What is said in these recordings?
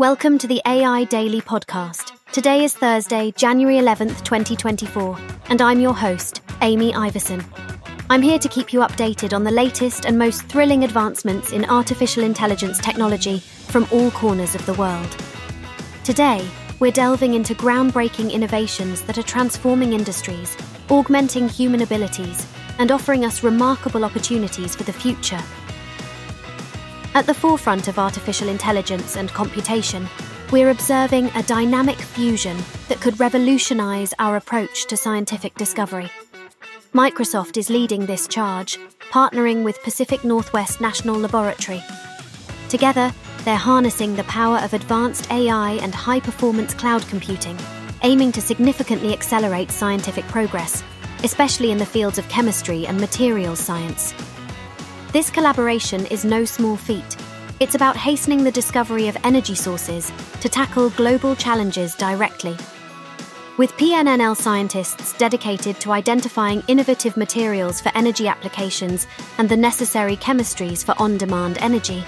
Welcome to the AI Daily Podcast. Today is Thursday, January 11th, 2024, and I'm your host, Amy Iverson. I'm here to keep you updated on the latest and most thrilling advancements in artificial intelligence technology from all corners of the world. Today, we're delving into groundbreaking innovations that are transforming industries, augmenting human abilities, and offering us remarkable opportunities for the future. At the forefront of artificial intelligence and computation, we're observing a dynamic fusion that could revolutionize our approach to scientific discovery. Microsoft is leading this charge, partnering with Pacific Northwest National Laboratory. Together, they're harnessing the power of advanced AI and high performance cloud computing, aiming to significantly accelerate scientific progress, especially in the fields of chemistry and materials science. This collaboration is no small feat. It's about hastening the discovery of energy sources to tackle global challenges directly. With PNNL scientists dedicated to identifying innovative materials for energy applications and the necessary chemistries for on demand energy,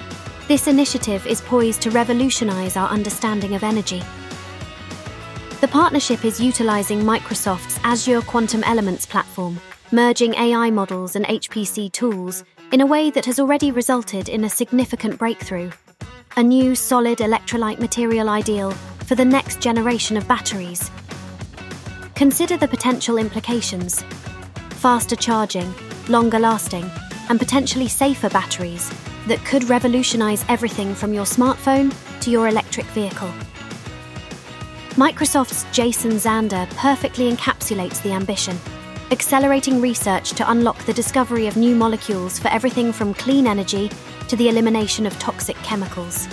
this initiative is poised to revolutionize our understanding of energy. The partnership is utilizing Microsoft's Azure Quantum Elements platform, merging AI models and HPC tools in a way that has already resulted in a significant breakthrough a new solid electrolyte material ideal for the next generation of batteries. Consider the potential implications faster charging, longer lasting, and potentially safer batteries that could revolutionize everything from your smartphone to your electric vehicle. Microsoft's Jason Zander perfectly encapsulates the ambition accelerating research to unlock the discovery of new molecules for everything from clean energy to the elimination of toxic chemicals.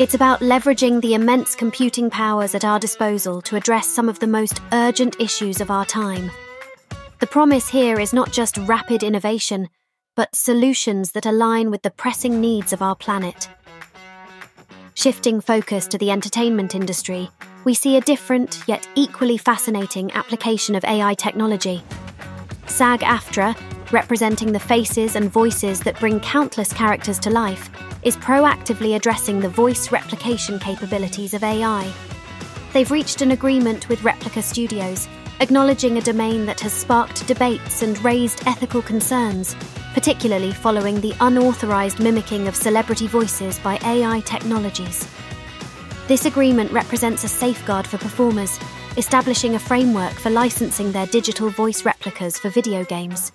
It's about leveraging the immense computing powers at our disposal to address some of the most urgent issues of our time. The promise here is not just rapid innovation, but solutions that align with the pressing needs of our planet. Shifting focus to the entertainment industry, we see a different yet equally fascinating application of AI technology. SAG AFTRA, representing the faces and voices that bring countless characters to life, is proactively addressing the voice replication capabilities of AI. They've reached an agreement with Replica Studios, acknowledging a domain that has sparked debates and raised ethical concerns, particularly following the unauthorized mimicking of celebrity voices by AI technologies. This agreement represents a safeguard for performers, establishing a framework for licensing their digital voice replicas for video games.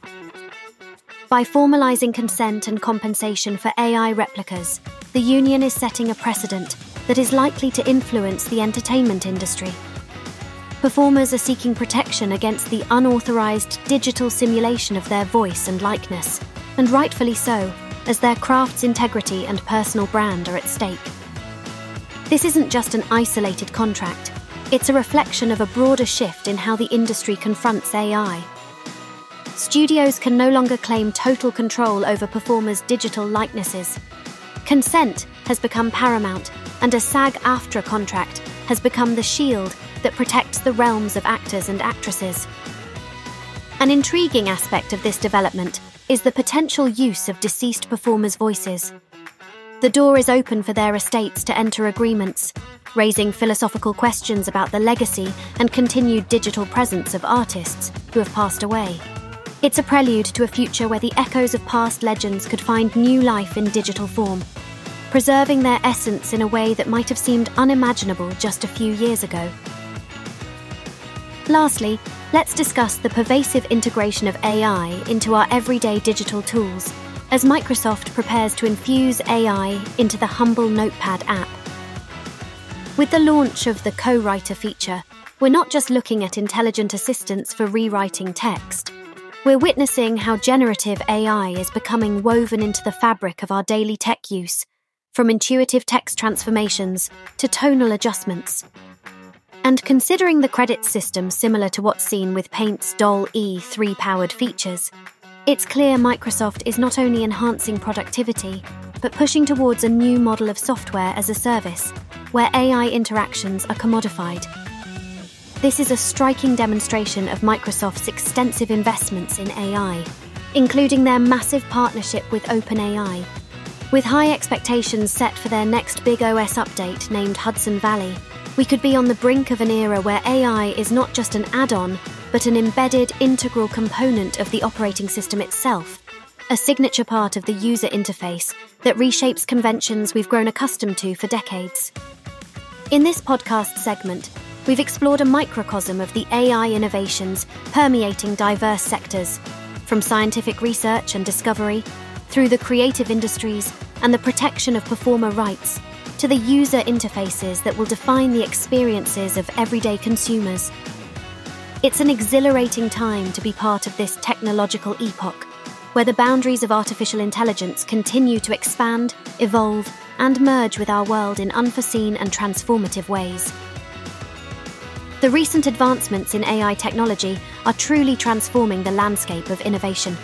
By formalising consent and compensation for AI replicas, the Union is setting a precedent that is likely to influence the entertainment industry. Performers are seeking protection against the unauthorised digital simulation of their voice and likeness, and rightfully so, as their craft's integrity and personal brand are at stake. This isn't just an isolated contract, it's a reflection of a broader shift in how the industry confronts AI. Studios can no longer claim total control over performers' digital likenesses. Consent has become paramount, and a SAG AFTRA contract has become the shield that protects the realms of actors and actresses. An intriguing aspect of this development is the potential use of deceased performers' voices. The door is open for their estates to enter agreements, raising philosophical questions about the legacy and continued digital presence of artists who have passed away. It's a prelude to a future where the echoes of past legends could find new life in digital form, preserving their essence in a way that might have seemed unimaginable just a few years ago. Lastly, let's discuss the pervasive integration of AI into our everyday digital tools as Microsoft prepares to infuse AI into the humble Notepad app. With the launch of the Co Writer feature, we're not just looking at intelligent assistance for rewriting text. We're witnessing how generative AI is becoming woven into the fabric of our daily tech use, from intuitive text transformations to tonal adjustments. And considering the credit system similar to what's seen with Paint's DALL E 3 powered features, it's clear Microsoft is not only enhancing productivity, but pushing towards a new model of software as a service, where AI interactions are commodified. This is a striking demonstration of Microsoft's extensive investments in AI, including their massive partnership with OpenAI. With high expectations set for their next big OS update named Hudson Valley, we could be on the brink of an era where AI is not just an add on, but an embedded, integral component of the operating system itself, a signature part of the user interface that reshapes conventions we've grown accustomed to for decades. In this podcast segment, we've explored a microcosm of the AI innovations permeating diverse sectors, from scientific research and discovery through the creative industries and the protection of performer rights, to the user interfaces that will define the experiences of everyday consumers. It's an exhilarating time to be part of this technological epoch, where the boundaries of artificial intelligence continue to expand, evolve, and merge with our world in unforeseen and transformative ways. The recent advancements in AI technology are truly transforming the landscape of innovation.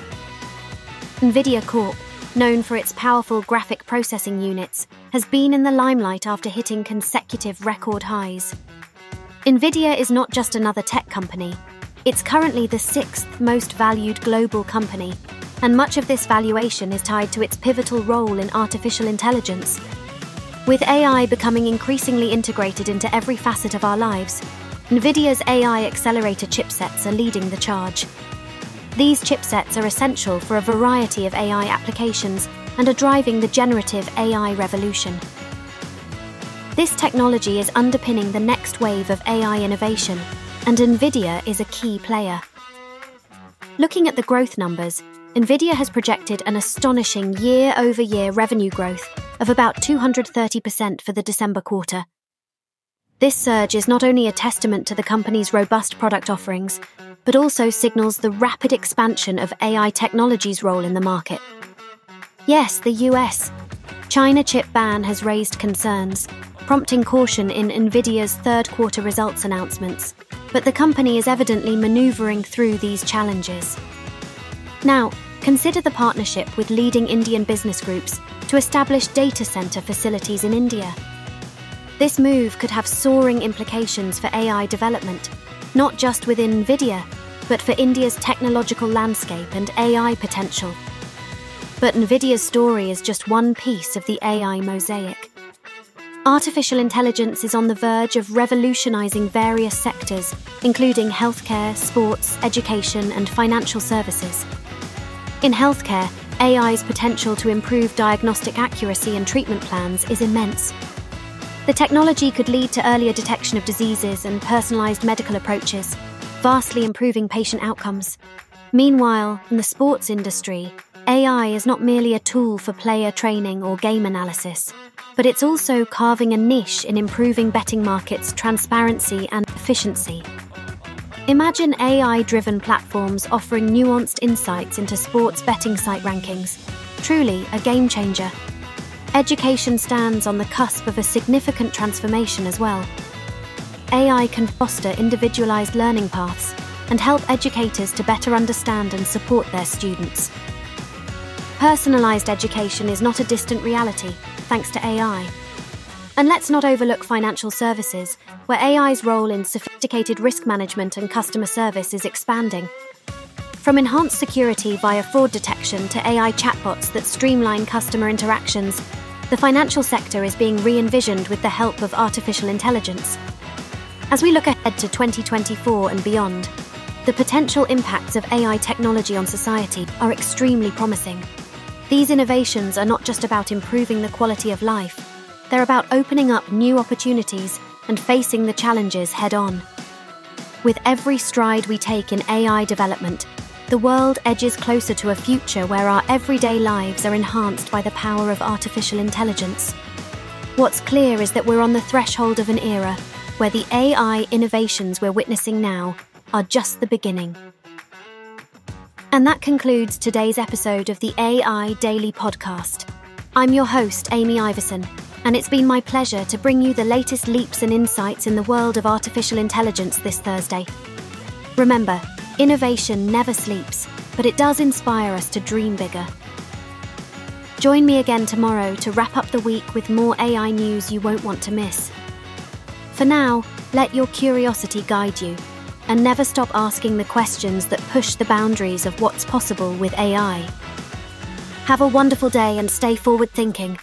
NVIDIA Corp, known for its powerful graphic processing units, has been in the limelight after hitting consecutive record highs. NVIDIA is not just another tech company, it's currently the sixth most valued global company, and much of this valuation is tied to its pivotal role in artificial intelligence. With AI becoming increasingly integrated into every facet of our lives, NVIDIA's AI accelerator chipsets are leading the charge. These chipsets are essential for a variety of AI applications and are driving the generative AI revolution. This technology is underpinning the next wave of AI innovation, and NVIDIA is a key player. Looking at the growth numbers, NVIDIA has projected an astonishing year over year revenue growth of about 230% for the December quarter, this surge is not only a testament to the company's robust product offerings, but also signals the rapid expansion of AI technology's role in the market. Yes, the US. China chip ban has raised concerns, prompting caution in Nvidia's third quarter results announcements, but the company is evidently maneuvering through these challenges. Now, consider the partnership with leading Indian business groups to establish data center facilities in India. This move could have soaring implications for AI development, not just within NVIDIA, but for India's technological landscape and AI potential. But NVIDIA's story is just one piece of the AI mosaic. Artificial intelligence is on the verge of revolutionizing various sectors, including healthcare, sports, education, and financial services. In healthcare, AI's potential to improve diagnostic accuracy and treatment plans is immense. The technology could lead to earlier detection of diseases and personalised medical approaches, vastly improving patient outcomes. Meanwhile, in the sports industry, AI is not merely a tool for player training or game analysis, but it's also carving a niche in improving betting markets' transparency and efficiency. Imagine AI driven platforms offering nuanced insights into sports betting site rankings. Truly a game changer education stands on the cusp of a significant transformation as well. AI can foster individualised learning paths and help educators to better understand and support their students. Personalised education is not a distant reality, thanks to AI. And let's not overlook financial services, where AI's role in sophisticated risk management and customer service is expanding. From enhanced security via fraud detection to AI chatbots that streamline customer interactions, the financial sector is being re envisioned with the help of artificial intelligence. As we look ahead to 2024 and beyond, the potential impacts of AI technology on society are extremely promising. These innovations are not just about improving the quality of life, they're about opening up new opportunities and facing the challenges head on. With every stride we take in AI development, the world edges closer to a future where our everyday lives are enhanced by the power of artificial intelligence. What's clear is that we're on the threshold of an era where the AI innovations we're witnessing now are just the beginning. And that concludes today's episode of the AI Daily Podcast. I'm your host, Amy Iverson, and it's been my pleasure to bring you the latest leaps and insights in the world of artificial intelligence this Thursday. Remember, Innovation never sleeps, but it does inspire us to dream bigger. Join me again tomorrow to wrap up the week with more AI news you won't want to miss. For now, let your curiosity guide you, and never stop asking the questions that push the boundaries of what's possible with AI. Have a wonderful day and stay forward thinking.